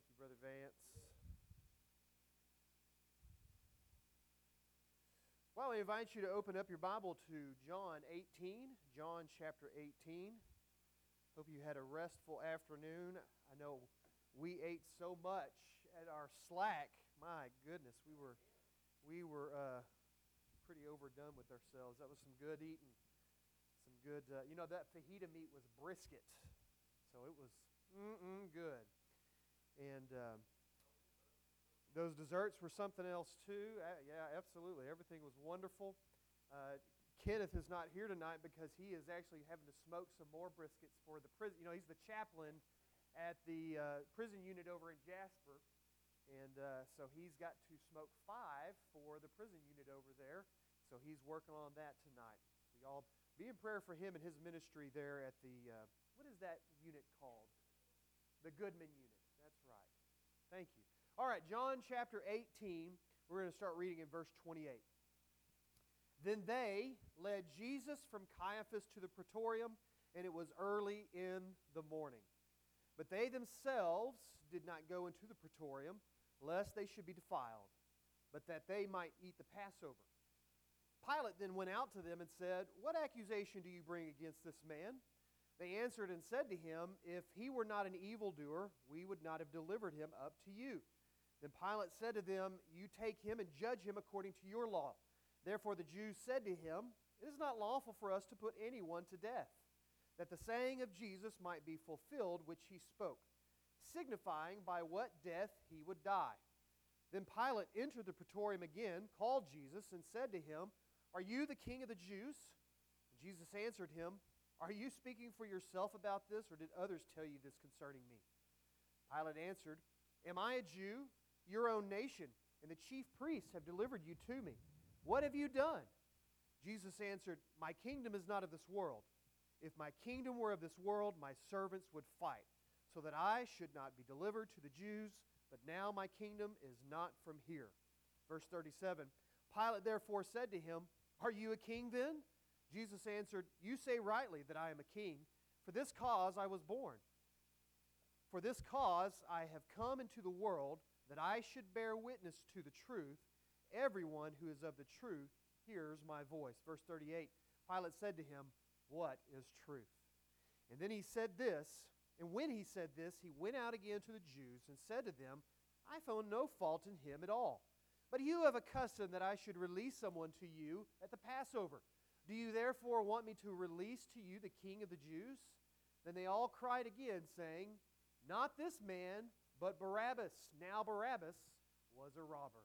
Thank you, Brother Vance. Well, I invite you to open up your Bible to John 18, John chapter 18. Hope you had a restful afternoon. I know we ate so much at our slack. My goodness, we were we were uh, pretty overdone with ourselves. That was some good eating, some good. Uh, you know that fajita meat was brisket, so it was mm-mm good. And um, those desserts were something else too. Uh, yeah, absolutely. Everything was wonderful. Uh, Kenneth is not here tonight because he is actually having to smoke some more briskets for the prison. You know, he's the chaplain at the uh, prison unit over in Jasper. And uh, so he's got to smoke five for the prison unit over there. So he's working on that tonight. So y'all be in prayer for him and his ministry there at the, uh, what is that unit called? The Goodman unit. Thank you. All right, John chapter 18. We're going to start reading in verse 28. Then they led Jesus from Caiaphas to the praetorium, and it was early in the morning. But they themselves did not go into the praetorium, lest they should be defiled, but that they might eat the Passover. Pilate then went out to them and said, What accusation do you bring against this man? They answered and said to him, If he were not an evildoer, we would not have delivered him up to you. Then Pilate said to them, You take him and judge him according to your law. Therefore the Jews said to him, It is not lawful for us to put anyone to death, that the saying of Jesus might be fulfilled which he spoke, signifying by what death he would die. Then Pilate entered the praetorium again, called Jesus, and said to him, Are you the king of the Jews? Jesus answered him, are you speaking for yourself about this, or did others tell you this concerning me? Pilate answered, Am I a Jew? Your own nation and the chief priests have delivered you to me. What have you done? Jesus answered, My kingdom is not of this world. If my kingdom were of this world, my servants would fight, so that I should not be delivered to the Jews. But now my kingdom is not from here. Verse 37 Pilate therefore said to him, Are you a king then? Jesus answered, You say rightly that I am a king. For this cause I was born. For this cause I have come into the world, that I should bear witness to the truth. Everyone who is of the truth hears my voice. Verse 38 Pilate said to him, What is truth? And then he said this, and when he said this, he went out again to the Jews and said to them, I found no fault in him at all. But you have a custom that I should release someone to you at the Passover. Do you therefore want me to release to you the king of the Jews? Then they all cried again, saying, Not this man, but Barabbas. Now Barabbas was a robber.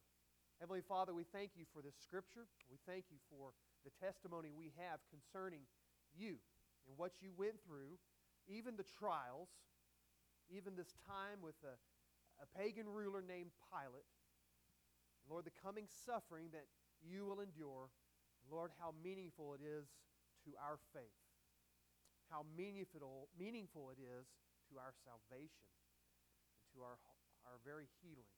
Heavenly Father, we thank you for this scripture. We thank you for the testimony we have concerning you and what you went through, even the trials, even this time with a, a pagan ruler named Pilate. Lord, the coming suffering that you will endure Lord, how meaningful it is to our faith, how meaningful, meaningful it is to our salvation and to our, our very healing.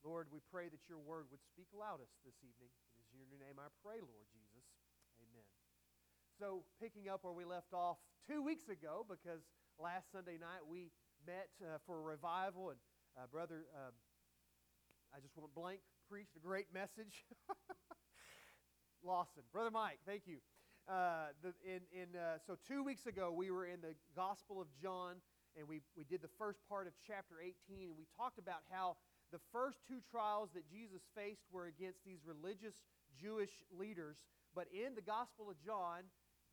Lord, we pray that your word would speak loudest this evening. It is in your name I pray, Lord Jesus. Amen. So, picking up where we left off two weeks ago, because last Sunday night we met uh, for a revival, and uh, Brother, uh, I just want blank, preached a great message. Lawson. Brother Mike, thank you. Uh, the, in, in, uh, so, two weeks ago, we were in the Gospel of John, and we, we did the first part of chapter 18, and we talked about how the first two trials that Jesus faced were against these religious Jewish leaders. But in the Gospel of John,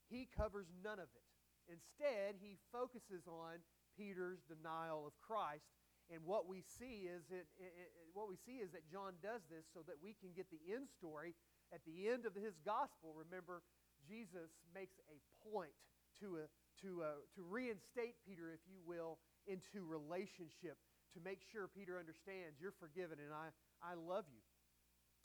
he covers none of it. Instead, he focuses on Peter's denial of Christ. And what we see is it, it, it, what we see is that John does this so that we can get the end story at the end of his gospel, remember, Jesus makes a point to, uh, to, uh, to reinstate Peter, if you will, into relationship, to make sure Peter understands you're forgiven and I, I love you.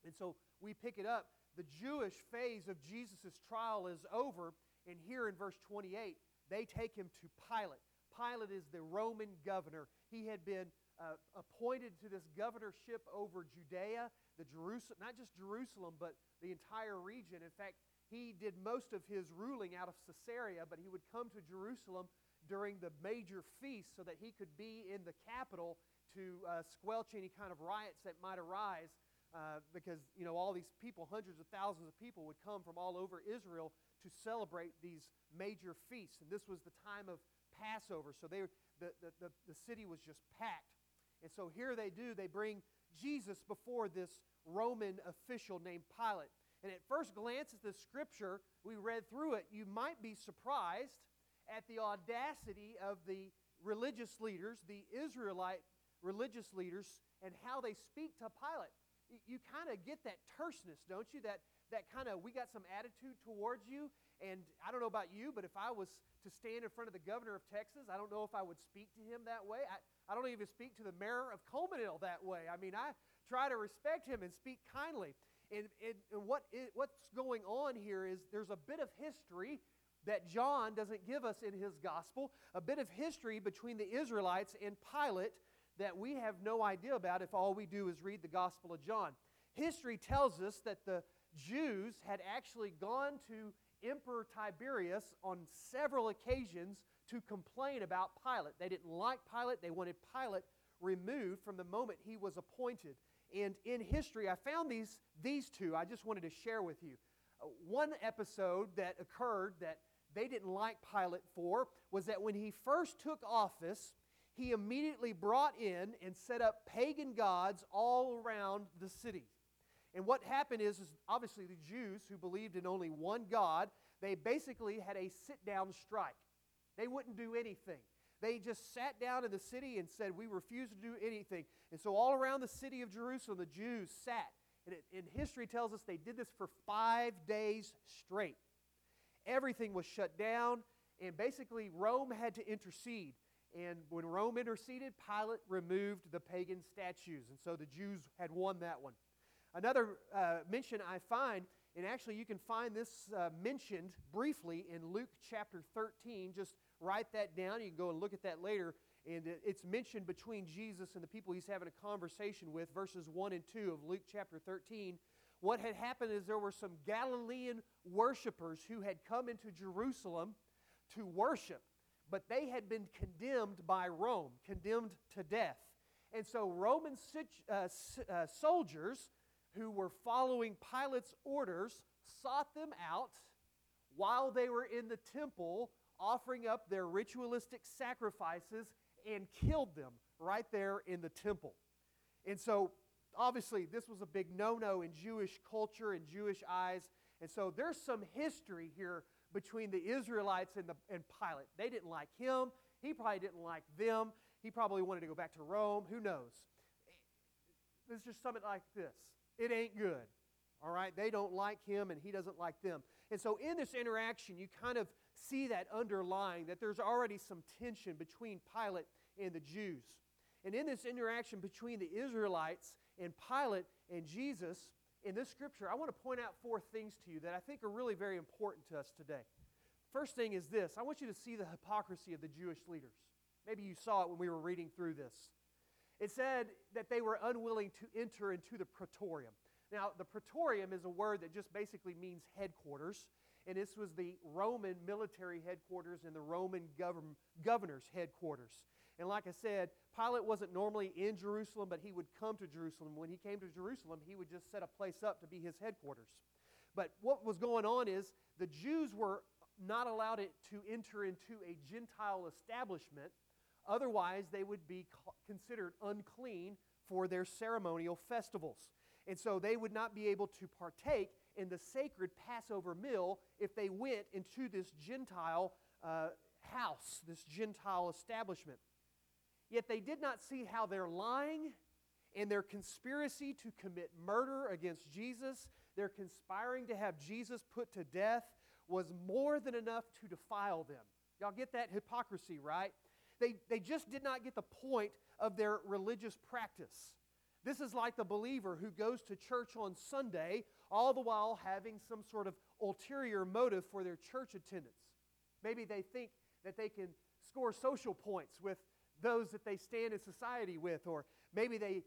And so we pick it up. The Jewish phase of Jesus' trial is over, and here in verse 28, they take him to Pilate. Pilate is the Roman governor. He had been uh, appointed to this governorship over Judea, the Jerusalem, not just Jerusalem, but the entire region. In fact, he did most of his ruling out of Caesarea, but he would come to Jerusalem during the major feasts so that he could be in the capital to uh, squelch any kind of riots that might arise uh, because, you know, all these people, hundreds of thousands of people, would come from all over Israel to celebrate these major feasts. And this was the time of Passover. So they, the, the, the, the city was just packed. And so here they do, they bring Jesus before this Roman official named Pilate. And at first glance at the scripture, we read through it, you might be surprised at the audacity of the religious leaders, the Israelite religious leaders, and how they speak to Pilate. You kind of get that terseness, don't you? That, that kind of, we got some attitude towards you. And I don't know about you, but if I was to stand in front of the governor of Texas, I don't know if I would speak to him that way. I, I don't even speak to the mayor of Colmesneil that way. I mean, I try to respect him and speak kindly. And, and, and what is, what's going on here is there's a bit of history that John doesn't give us in his gospel, a bit of history between the Israelites and Pilate that we have no idea about if all we do is read the Gospel of John. History tells us that the Jews had actually gone to Emperor Tiberius on several occasions to complain about Pilate. They didn't like Pilate, they wanted Pilate removed from the moment he was appointed. And in history, I found these, these two I just wanted to share with you. Uh, one episode that occurred that they didn't like Pilate for was that when he first took office, he immediately brought in and set up pagan gods all around the city. And what happened is, is obviously the Jews who believed in only one God, they basically had a sit down strike. They wouldn't do anything. They just sat down in the city and said, We refuse to do anything. And so, all around the city of Jerusalem, the Jews sat. And, it, and history tells us they did this for five days straight. Everything was shut down, and basically, Rome had to intercede. And when Rome interceded, Pilate removed the pagan statues. And so the Jews had won that one. Another uh, mention I find, and actually you can find this uh, mentioned briefly in Luke chapter 13. Just write that down. You can go and look at that later. And it's mentioned between Jesus and the people he's having a conversation with, verses 1 and 2 of Luke chapter 13. What had happened is there were some Galilean worshipers who had come into Jerusalem to worship but they had been condemned by Rome, condemned to death. And so Roman uh, uh, soldiers who were following Pilate's orders sought them out while they were in the temple offering up their ritualistic sacrifices and killed them right there in the temple. And so, obviously, this was a big no no in Jewish culture and Jewish eyes. And so, there's some history here between the Israelites and, the, and Pilate. They didn't like him. He probably didn't like them. He probably wanted to go back to Rome. Who knows? It's just something like this. It ain't good. All right? They don't like him and he doesn't like them. And so in this interaction, you kind of see that underlying that there's already some tension between Pilate and the Jews. And in this interaction between the Israelites and Pilate and Jesus, in this scripture, I want to point out four things to you that I think are really very important to us today. First thing is this I want you to see the hypocrisy of the Jewish leaders. Maybe you saw it when we were reading through this. It said that they were unwilling to enter into the praetorium. Now, the praetorium is a word that just basically means headquarters, and this was the Roman military headquarters and the Roman govern- governor's headquarters. And like I said, Pilate wasn't normally in Jerusalem, but he would come to Jerusalem. When he came to Jerusalem, he would just set a place up to be his headquarters. But what was going on is the Jews were not allowed to enter into a Gentile establishment. Otherwise, they would be considered unclean for their ceremonial festivals. And so they would not be able to partake in the sacred Passover meal if they went into this Gentile uh, house, this Gentile establishment. Yet they did not see how their lying and their conspiracy to commit murder against Jesus, their conspiring to have Jesus put to death, was more than enough to defile them. Y'all get that hypocrisy, right? They, they just did not get the point of their religious practice. This is like the believer who goes to church on Sunday, all the while having some sort of ulterior motive for their church attendance. Maybe they think that they can score social points with those that they stand in society with, or maybe they,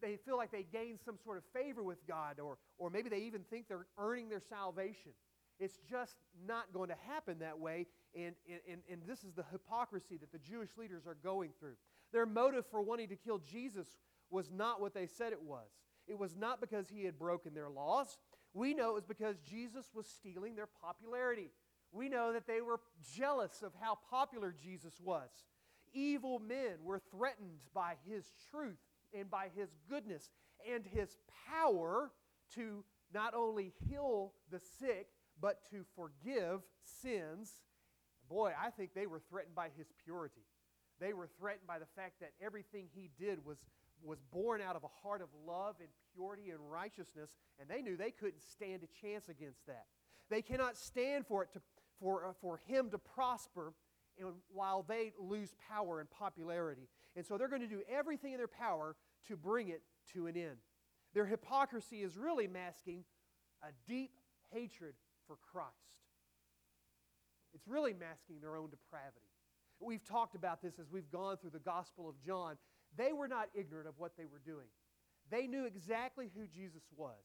they feel like they gain some sort of favor with God, or, or maybe they even think they're earning their salvation. It's just not going to happen that way, and, and, and this is the hypocrisy that the Jewish leaders are going through. Their motive for wanting to kill Jesus was not what they said it was. It was not because he had broken their laws. We know it was because Jesus was stealing their popularity. We know that they were jealous of how popular Jesus was. Evil men were threatened by his truth and by his goodness and his power to not only heal the sick, but to forgive sins. Boy, I think they were threatened by his purity. They were threatened by the fact that everything he did was, was born out of a heart of love and purity and righteousness, and they knew they couldn't stand a chance against that. They cannot stand for, it to, for, uh, for him to prosper and while they lose power and popularity. And so they're going to do everything in their power to bring it to an end. Their hypocrisy is really masking a deep hatred for Christ. It's really masking their own depravity. We've talked about this as we've gone through the Gospel of John. They were not ignorant of what they were doing. They knew exactly who Jesus was.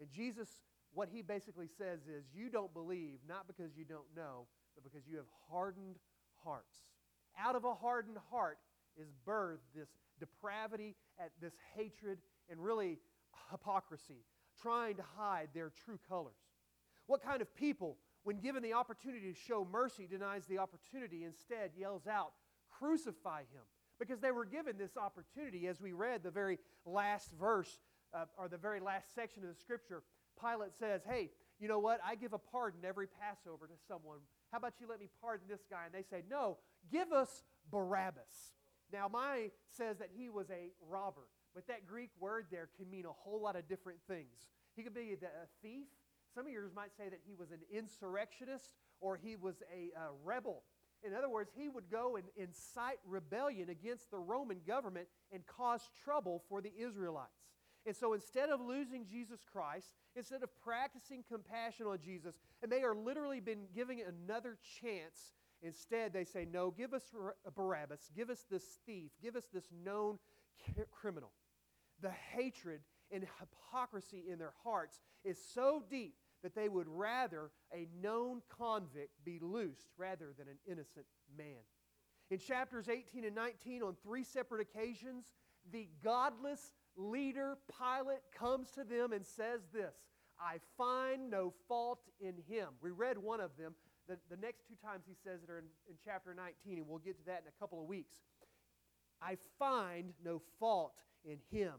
And Jesus, what he basically says is, You don't believe, not because you don't know, but because you have hardened hearts. Out of a hardened heart is birthed this depravity, at this hatred, and really hypocrisy, trying to hide their true colors. What kind of people, when given the opportunity to show mercy, denies the opportunity, instead yells out, Crucify him? Because they were given this opportunity, as we read the very last verse, uh, or the very last section of the scripture. Pilate says, Hey, you know what? I give a pardon every Passover to someone. How about you let me pardon this guy? And they say, No, give us Barabbas. Now, my says that he was a robber, but that Greek word there can mean a whole lot of different things. He could be a thief. Some of yours might say that he was an insurrectionist or he was a uh, rebel. In other words, he would go and incite rebellion against the Roman government and cause trouble for the Israelites. And so instead of losing Jesus Christ, instead of practicing compassion on Jesus, and they are literally been giving another chance Instead, they say, No, give us Barabbas, give us this thief, give us this known criminal. The hatred and hypocrisy in their hearts is so deep that they would rather a known convict be loosed rather than an innocent man. In chapters 18 and 19, on three separate occasions, the godless leader, Pilate, comes to them and says this I find no fault in him. We read one of them the, the next two times he says it are in, in chapter 19, and we'll get to that in a couple of weeks. I find no fault in him,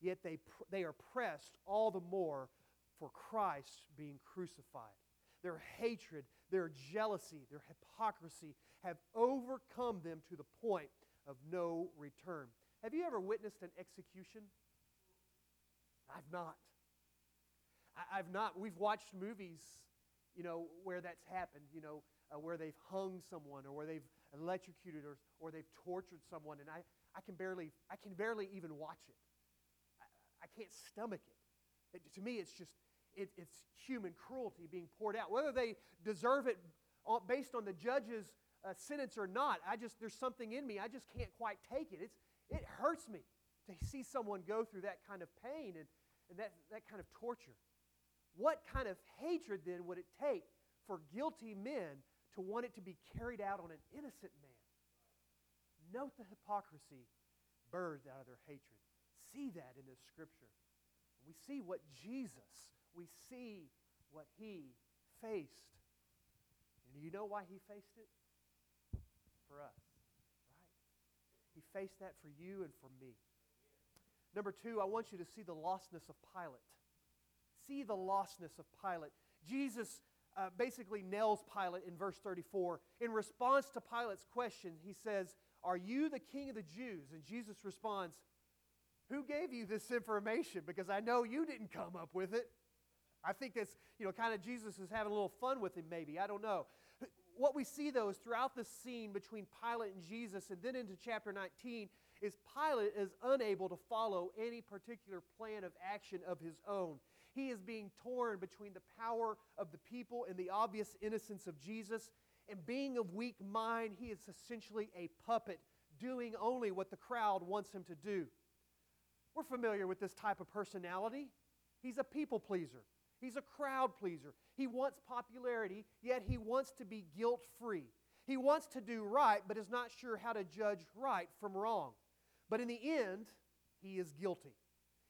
yet they, they are pressed all the more for Christ being crucified. Their hatred, their jealousy, their hypocrisy have overcome them to the point of no return. Have you ever witnessed an execution? I've not. I, have not. We've watched movies you know, where that's happened, you know, uh, where they've hung someone or where they've electrocuted or, or they've tortured someone. And I, I, can barely, I can barely even watch it. I, I can't stomach it. it. To me, it's just, it, it's human cruelty being poured out. Whether they deserve it based on the judge's uh, sentence or not, I just, there's something in me, I just can't quite take it. It's, it hurts me to see someone go through that kind of pain and, and that, that kind of torture. What kind of hatred then would it take for guilty men to want it to be carried out on an innocent man? Note the hypocrisy birthed out of their hatred. See that in this scripture. We see what Jesus, we see what he faced. And do you know why he faced it? For us, right? He faced that for you and for me. Number two, I want you to see the lostness of Pilate see the lostness of Pilate. Jesus uh, basically nails Pilate in verse 34. In response to Pilate's question, he says, Are you the king of the Jews? And Jesus responds, Who gave you this information? Because I know you didn't come up with it. I think that's, you know, kind of Jesus is having a little fun with him, maybe. I don't know. What we see, though, is throughout the scene between Pilate and Jesus and then into chapter 19, is Pilate is unable to follow any particular plan of action of his own. He is being torn between the power of the people and the obvious innocence of Jesus. And being of weak mind, he is essentially a puppet, doing only what the crowd wants him to do. We're familiar with this type of personality. He's a people pleaser, he's a crowd pleaser. He wants popularity, yet he wants to be guilt free. He wants to do right, but is not sure how to judge right from wrong. But in the end, he is guilty.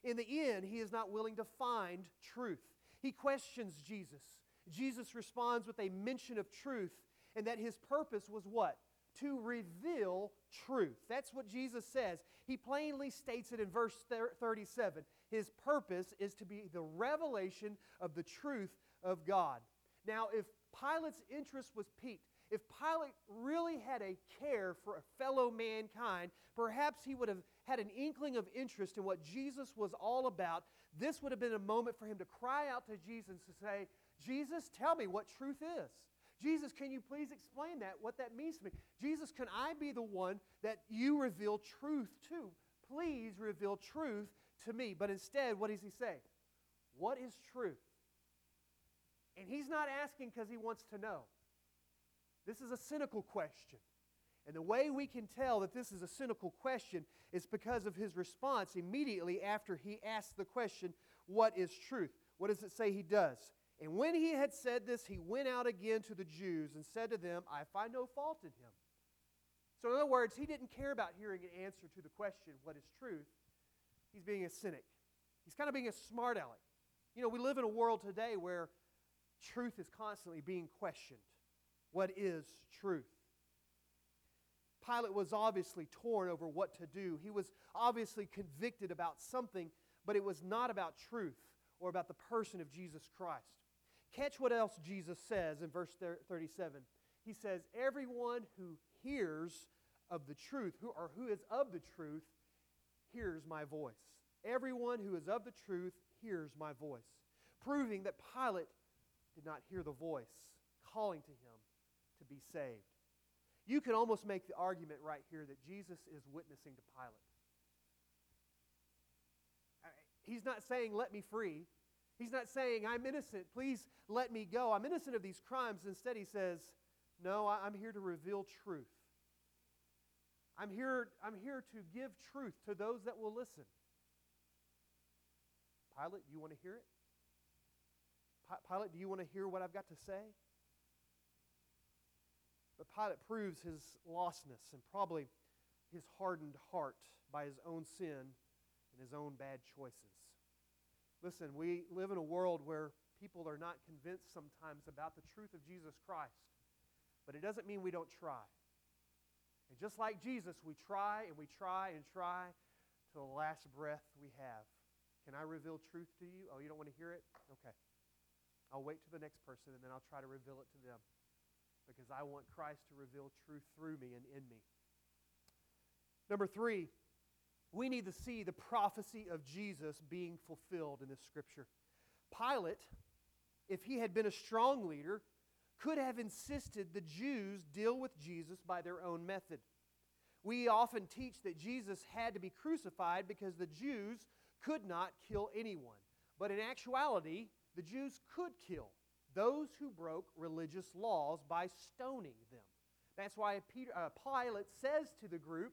In the end, he is not willing to find truth. He questions Jesus. Jesus responds with a mention of truth, and that his purpose was what? To reveal truth. That's what Jesus says. He plainly states it in verse 37. His purpose is to be the revelation of the truth of God. Now, if Pilate's interest was piqued, if Pilate really had a care for a fellow mankind, perhaps he would have had an inkling of interest in what Jesus was all about. This would have been a moment for him to cry out to Jesus to say, Jesus, tell me what truth is. Jesus, can you please explain that, what that means to me? Jesus, can I be the one that you reveal truth to? Please reveal truth to me. But instead, what does he say? What is truth? And he's not asking because he wants to know. This is a cynical question. And the way we can tell that this is a cynical question is because of his response immediately after he asks the question, What is truth? What does it say he does? And when he had said this, he went out again to the Jews and said to them, I find no fault in him. So, in other words, he didn't care about hearing an answer to the question, What is truth? He's being a cynic. He's kind of being a smart aleck. You know, we live in a world today where truth is constantly being questioned. What is truth? Pilate was obviously torn over what to do. He was obviously convicted about something, but it was not about truth or about the person of Jesus Christ. Catch what else Jesus says in verse 37. He says, Everyone who hears of the truth, who, or who is of the truth, hears my voice. Everyone who is of the truth hears my voice. Proving that Pilate did not hear the voice calling to him to be saved. You can almost make the argument right here that Jesus is witnessing to Pilate. Uh, he's not saying, Let me free. He's not saying, I'm innocent. Please let me go. I'm innocent of these crimes. Instead, he says, No, I'm here to reveal truth. I'm here, I'm here to give truth to those that will listen. Pilate, do you want to hear it? Pilate, do you want to hear what I've got to say? But Pilate proves his lostness and probably his hardened heart by his own sin and his own bad choices. Listen, we live in a world where people are not convinced sometimes about the truth of Jesus Christ, but it doesn't mean we don't try. And just like Jesus, we try and we try and try till the last breath we have. Can I reveal truth to you? Oh, you don't want to hear it? Okay. I'll wait to the next person and then I'll try to reveal it to them because I want Christ to reveal truth through me and in me. Number three, we need to see the prophecy of Jesus being fulfilled in this scripture. Pilate, if he had been a strong leader, could have insisted the Jews deal with Jesus by their own method. We often teach that Jesus had to be crucified because the Jews could not kill anyone. But in actuality, the Jews could kill those who broke religious laws by stoning them. That's why Peter, uh, Pilate says to the group,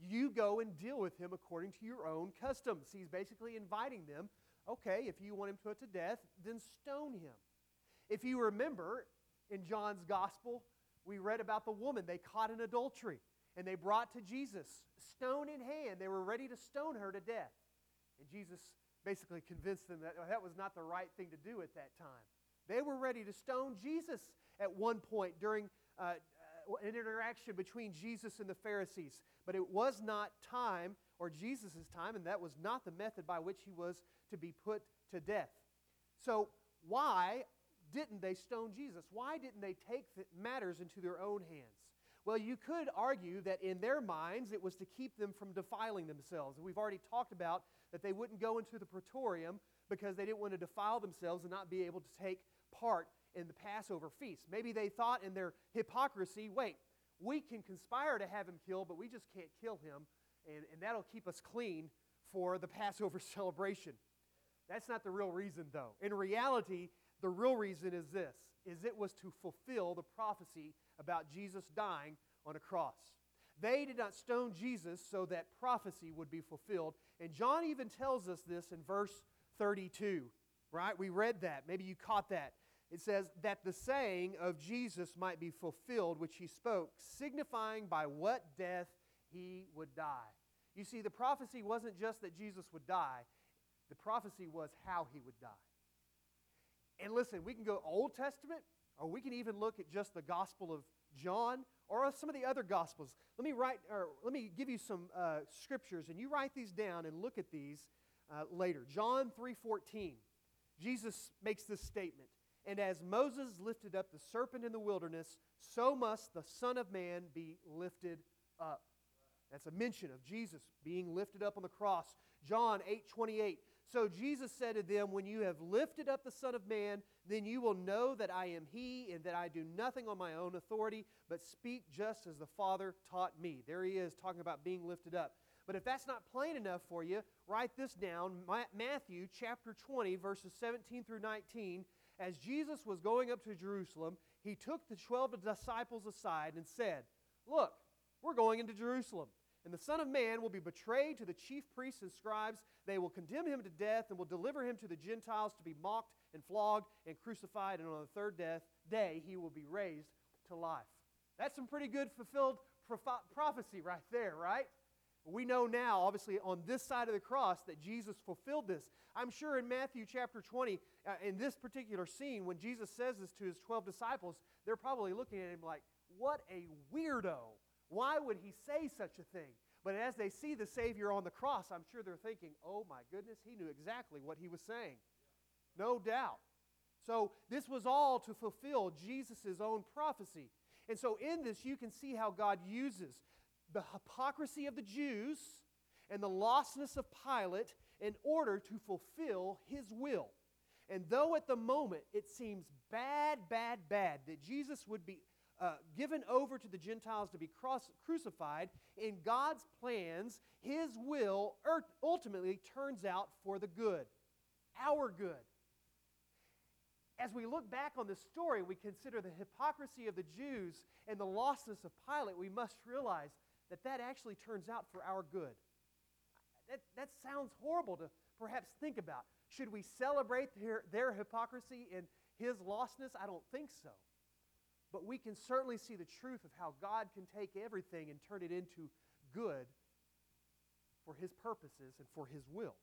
You go and deal with him according to your own customs. He's basically inviting them, okay, if you want him put to death, then stone him. If you remember in John's gospel, we read about the woman they caught in adultery and they brought to Jesus, stone in hand. They were ready to stone her to death. And Jesus basically convinced them that that was not the right thing to do at that time. They were ready to stone Jesus at one point during uh, uh, an interaction between Jesus and the Pharisees. But it was not time, or Jesus' time, and that was not the method by which he was to be put to death. So, why didn't they stone Jesus? Why didn't they take matters into their own hands? Well, you could argue that in their minds it was to keep them from defiling themselves. And we've already talked about that they wouldn't go into the praetorium because they didn't want to defile themselves and not be able to take part in the Passover feast. Maybe they thought in their hypocrisy, wait, we can conspire to have him killed, but we just can't kill him, and, and that'll keep us clean for the Passover celebration. That's not the real reason, though. In reality, the real reason is this is it was to fulfill the prophecy about Jesus dying on a cross. They did not stone Jesus so that prophecy would be fulfilled. And John even tells us this in verse 32 right? We read that. Maybe you caught that. it says, that the saying of Jesus might be fulfilled, which he spoke, signifying by what death he would die. You see, the prophecy wasn't just that Jesus would die, the prophecy was how he would die. And listen, we can go Old Testament, or we can even look at just the Gospel of John, or some of the other Gospels. Let me write, or let me give you some uh, scriptures, and you write these down and look at these uh, later. John 3:14. Jesus makes this statement. And as Moses lifted up the serpent in the wilderness, so must the Son of Man be lifted up. That's a mention of Jesus being lifted up on the cross. John 8 28. So Jesus said to them, When you have lifted up the Son of Man, then you will know that I am He, and that I do nothing on my own authority, but speak just as the Father taught me. There he is, talking about being lifted up. But if that's not plain enough for you, write this down Matthew chapter 20, verses 17 through 19 as Jesus was going up to Jerusalem, he took the 12 disciples aside and said, Look, we're going into Jerusalem. And the Son of Man will be betrayed to the chief priests and scribes. They will condemn him to death and will deliver him to the Gentiles to be mocked and flogged and crucified. And on the third death, day, he will be raised to life. That's some pretty good fulfilled prophecy right there, right? We know now, obviously, on this side of the cross, that Jesus fulfilled this. I'm sure in Matthew chapter 20, uh, in this particular scene, when Jesus says this to his 12 disciples, they're probably looking at him like, what a weirdo. Why would he say such a thing? But as they see the Savior on the cross, I'm sure they're thinking, oh my goodness, he knew exactly what he was saying. No doubt. So this was all to fulfill Jesus' own prophecy. And so in this, you can see how God uses the hypocrisy of the Jews and the lostness of Pilate in order to fulfill his will. And though at the moment it seems bad, bad, bad that Jesus would be uh, given over to the Gentiles to be cross- crucified, in God's plans, his will ultimately turns out for the good, our good. As we look back on this story, we consider the hypocrisy of the Jews and the lostness of Pilate, we must realize that that actually turns out for our good. That, that sounds horrible to perhaps think about. Should we celebrate their, their hypocrisy and his lostness? I don't think so. But we can certainly see the truth of how God can take everything and turn it into good for his purposes and for his will.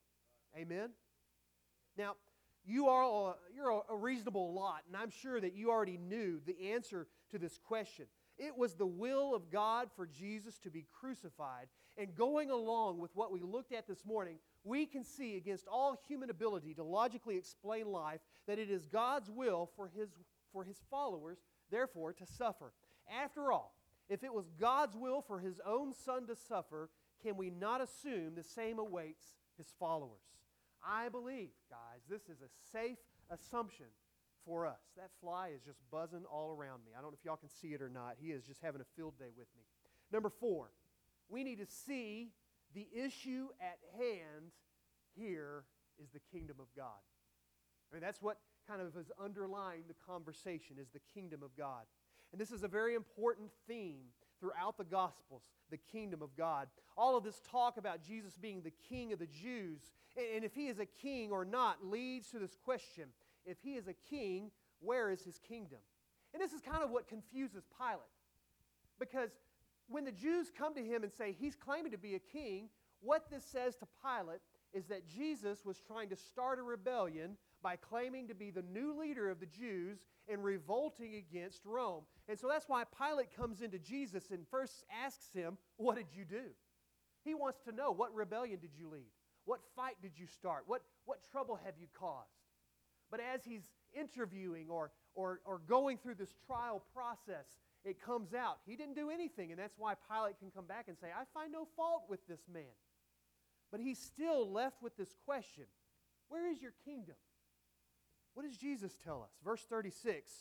Amen? Now, you are a, you're a reasonable lot, and I'm sure that you already knew the answer to this question. It was the will of God for Jesus to be crucified. And going along with what we looked at this morning, we can see against all human ability to logically explain life that it is God's will for his, for his followers, therefore, to suffer. After all, if it was God's will for his own son to suffer, can we not assume the same awaits his followers? I believe, guys, this is a safe assumption for us. That fly is just buzzing all around me. I don't know if y'all can see it or not. He is just having a field day with me. Number four, we need to see the issue at hand here is the kingdom of God. I mean, that's what kind of is underlying the conversation is the kingdom of God. And this is a very important theme throughout the Gospels, the kingdom of God. All of this talk about Jesus being the king of the Jews, and if he is a king or not, leads to this question if he is a king, where is his kingdom? And this is kind of what confuses Pilate. Because when the Jews come to him and say he's claiming to be a king, what this says to Pilate is that Jesus was trying to start a rebellion by claiming to be the new leader of the Jews and revolting against Rome. And so that's why Pilate comes into Jesus and first asks him, What did you do? He wants to know what rebellion did you lead? What fight did you start? What, what trouble have you caused? But as he's interviewing or, or, or going through this trial process, it comes out. He didn't do anything, and that's why Pilate can come back and say, I find no fault with this man. But he's still left with this question Where is your kingdom? What does Jesus tell us? Verse 36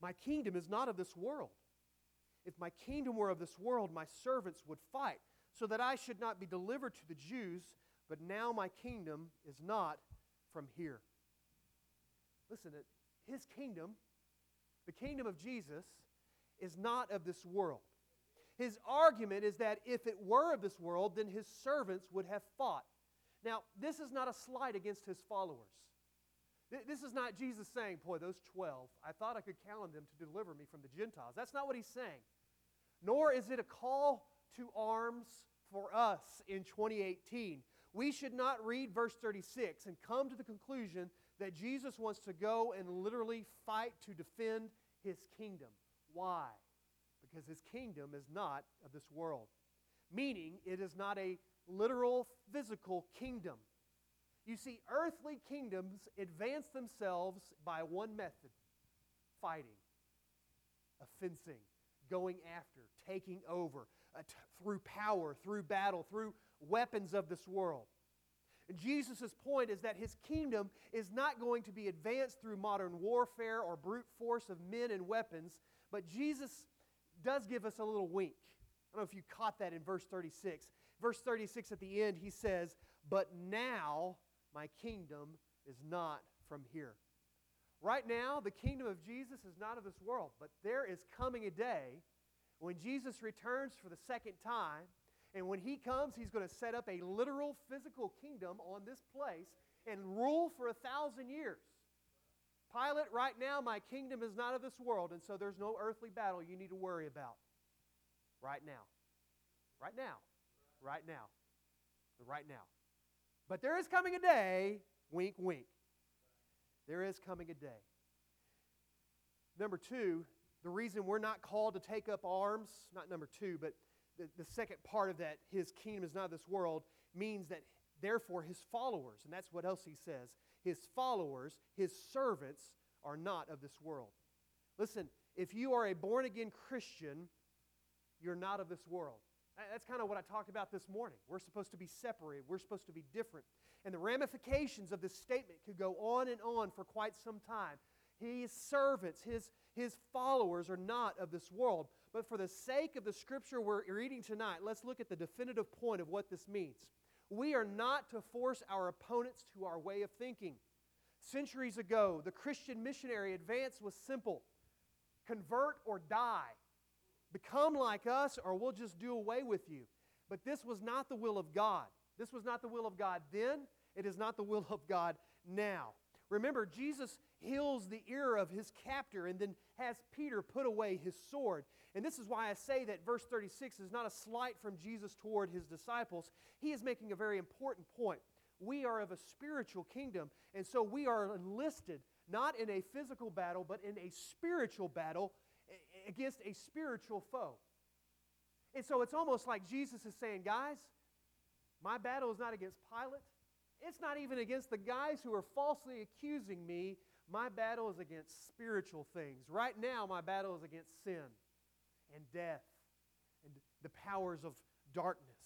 My kingdom is not of this world. If my kingdom were of this world, my servants would fight, so that I should not be delivered to the Jews, but now my kingdom is not from here. Listen, his kingdom, the kingdom of Jesus, is not of this world. His argument is that if it were of this world, then his servants would have fought. Now, this is not a slight against his followers. This is not Jesus saying, Boy, those 12, I thought I could count on them to deliver me from the Gentiles. That's not what he's saying. Nor is it a call to arms for us in 2018. We should not read verse 36 and come to the conclusion that Jesus wants to go and literally fight to defend his kingdom. Why? Because his kingdom is not of this world, meaning it is not a literal physical kingdom. You see, earthly kingdoms advance themselves by one method fighting, offensing, going after, taking over, uh, t- through power, through battle, through weapons of this world. And Jesus' point is that his kingdom is not going to be advanced through modern warfare or brute force of men and weapons, but Jesus does give us a little wink. I don't know if you caught that in verse 36. Verse 36 at the end, he says, But now my kingdom is not from here. Right now, the kingdom of Jesus is not of this world, but there is coming a day when Jesus returns for the second time. And when he comes, he's going to set up a literal physical kingdom on this place and rule for a thousand years. Pilate, right now, my kingdom is not of this world, and so there's no earthly battle you need to worry about. Right now. Right now. Right now. Right now. But there is coming a day, wink, wink. There is coming a day. Number two, the reason we're not called to take up arms, not number two, but the, the second part of that, his kingdom is not of this world, means that therefore his followers, and that's what else he says, his followers, his servants, are not of this world. Listen, if you are a born again Christian, you're not of this world. Uh, that's kind of what I talked about this morning. We're supposed to be separated, we're supposed to be different. And the ramifications of this statement could go on and on for quite some time. His servants, his, his followers are not of this world. But for the sake of the scripture we're reading tonight, let's look at the definitive point of what this means. We are not to force our opponents to our way of thinking. Centuries ago, the Christian missionary advance was simple convert or die. Become like us, or we'll just do away with you. But this was not the will of God. This was not the will of God then. It is not the will of God now. Remember, Jesus heals the ear of his captor and then has Peter put away his sword. And this is why I say that verse 36 is not a slight from Jesus toward his disciples. He is making a very important point. We are of a spiritual kingdom, and so we are enlisted not in a physical battle, but in a spiritual battle against a spiritual foe. And so it's almost like Jesus is saying, guys, my battle is not against Pilate. It's not even against the guys who are falsely accusing me. My battle is against spiritual things. Right now, my battle is against sin and death and the powers of darkness.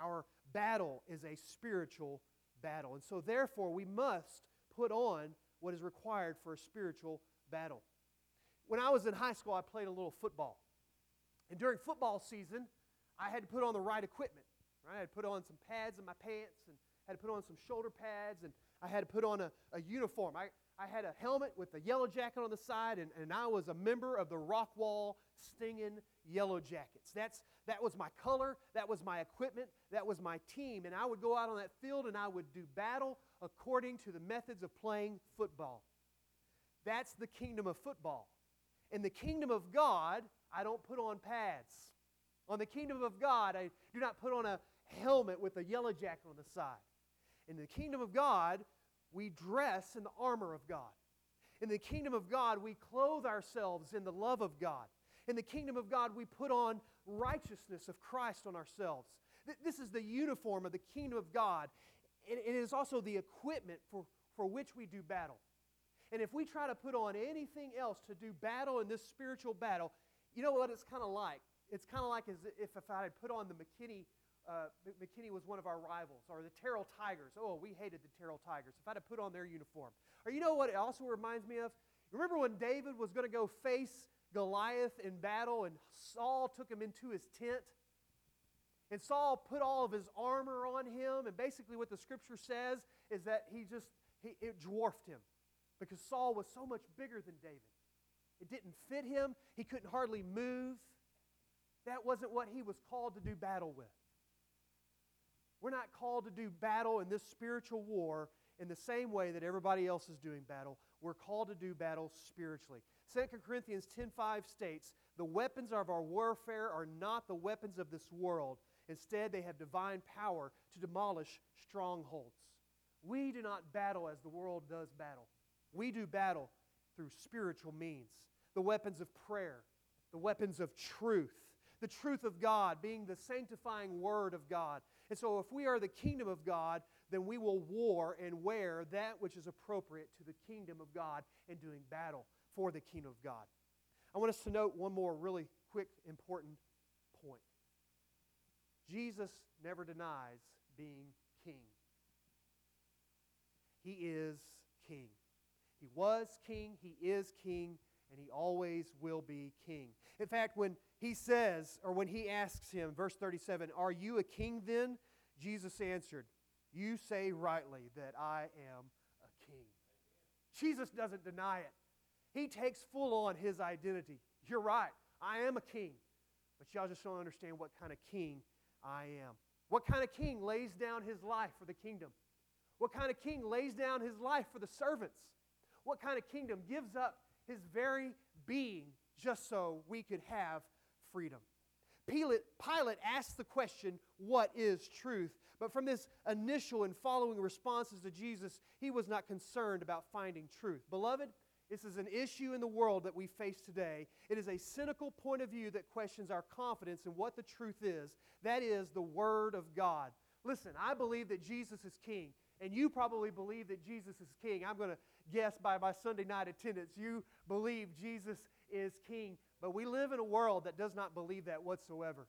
Our battle is a spiritual battle. And so, therefore, we must put on what is required for a spiritual battle. When I was in high school, I played a little football. And during football season, I had to put on the right equipment. Right? I had to put on some pads in my pants and had to put on some shoulder pads and I had to put on a, a uniform. I, I had a helmet with a yellow jacket on the side, and, and I was a member of the Rockwall Stinging Yellow Jackets. That's, that was my color, that was my equipment, that was my team. And I would go out on that field and I would do battle according to the methods of playing football. That's the kingdom of football. In the kingdom of God, I don't put on pads. On the kingdom of God, I do not put on a helmet with a yellow jacket on the side. In the kingdom of God, we dress in the armor of God. In the kingdom of God, we clothe ourselves in the love of God. In the kingdom of God, we put on righteousness of Christ on ourselves. This is the uniform of the kingdom of God. And it is also the equipment for, for which we do battle. And if we try to put on anything else to do battle in this spiritual battle, you know what it's kind of like? It's kind of like as if, if I had put on the McKinney, uh, McKinney was one of our rivals, or the Terrell Tigers. Oh, we hated the Terrell Tigers. If I'd have put on their uniform. Or you know what it also reminds me of? Remember when David was going to go face Goliath in battle and Saul took him into his tent? And Saul put all of his armor on him, and basically what the scripture says is that he just, he, it dwarfed him because Saul was so much bigger than David. It didn't fit him, he couldn't hardly move. That wasn't what he was called to do battle with. We're not called to do battle in this spiritual war in the same way that everybody else is doing battle, we're called to do battle spiritually. 2 Corinthians 10:5 states, "The weapons of our warfare are not the weapons of this world. Instead, they have divine power to demolish strongholds." We do not battle as the world does battle. We do battle through spiritual means. The weapons of prayer, the weapons of truth, the truth of God being the sanctifying word of God. And so, if we are the kingdom of God, then we will war and wear that which is appropriate to the kingdom of God in doing battle for the kingdom of God. I want us to note one more really quick, important point. Jesus never denies being king. He is king. He was king, he is king, and he always will be king. In fact, when he says, or when he asks him, verse 37, Are you a king then? Jesus answered, You say rightly that I am a king. Jesus doesn't deny it. He takes full on his identity. You're right, I am a king. But y'all just don't understand what kind of king I am. What kind of king lays down his life for the kingdom? What kind of king lays down his life for the servants? What kind of kingdom gives up his very being just so we could have freedom? Pilate, Pilate asked the question, What is truth? But from this initial and following responses to Jesus, he was not concerned about finding truth. Beloved, this is an issue in the world that we face today. It is a cynical point of view that questions our confidence in what the truth is. That is the Word of God. Listen, I believe that Jesus is King, and you probably believe that Jesus is King. I'm going to guess by my Sunday night attendance, you believe Jesus is King. But we live in a world that does not believe that whatsoever.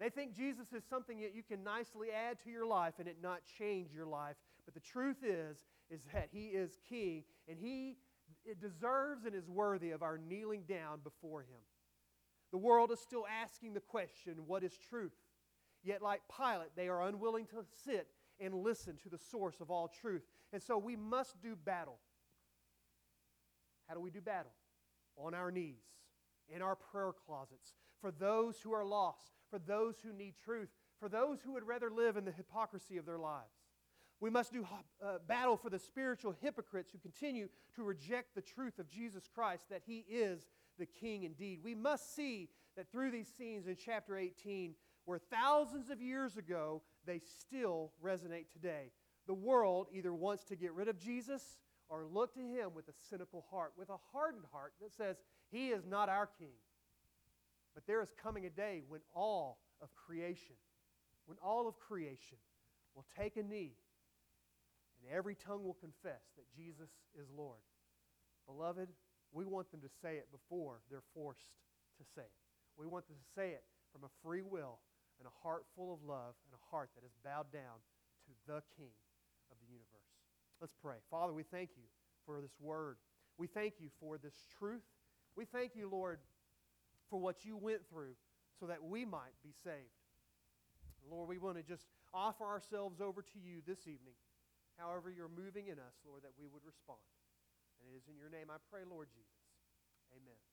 They think Jesus is something that you can nicely add to your life and it not change your life. But the truth is, is that He is King, and He deserves and is worthy of our kneeling down before Him. The world is still asking the question, what is truth? Yet, like Pilate, they are unwilling to sit and listen to the source of all truth. And so we must do battle. How do we do battle? On our knees, in our prayer closets, for those who are lost, for those who need truth, for those who would rather live in the hypocrisy of their lives. We must do uh, battle for the spiritual hypocrites who continue to reject the truth of Jesus Christ, that He is the King indeed. We must see that through these scenes in chapter 18, where thousands of years ago they still resonate today. The world either wants to get rid of Jesus or look to Him with a cynical heart, with a hardened heart that says, He is not our King. But there is coming a day when all of creation, when all of creation will take a knee and every tongue will confess that Jesus is Lord. Beloved, we want them to say it before they're forced to say it. We want them to say it from a free will and a heart full of love and a heart that is bowed down to the King. Let's pray. Father, we thank you for this word. We thank you for this truth. We thank you, Lord, for what you went through so that we might be saved. Lord, we want to just offer ourselves over to you this evening however you're moving in us, Lord, that we would respond. And it is in your name I pray, Lord Jesus. Amen.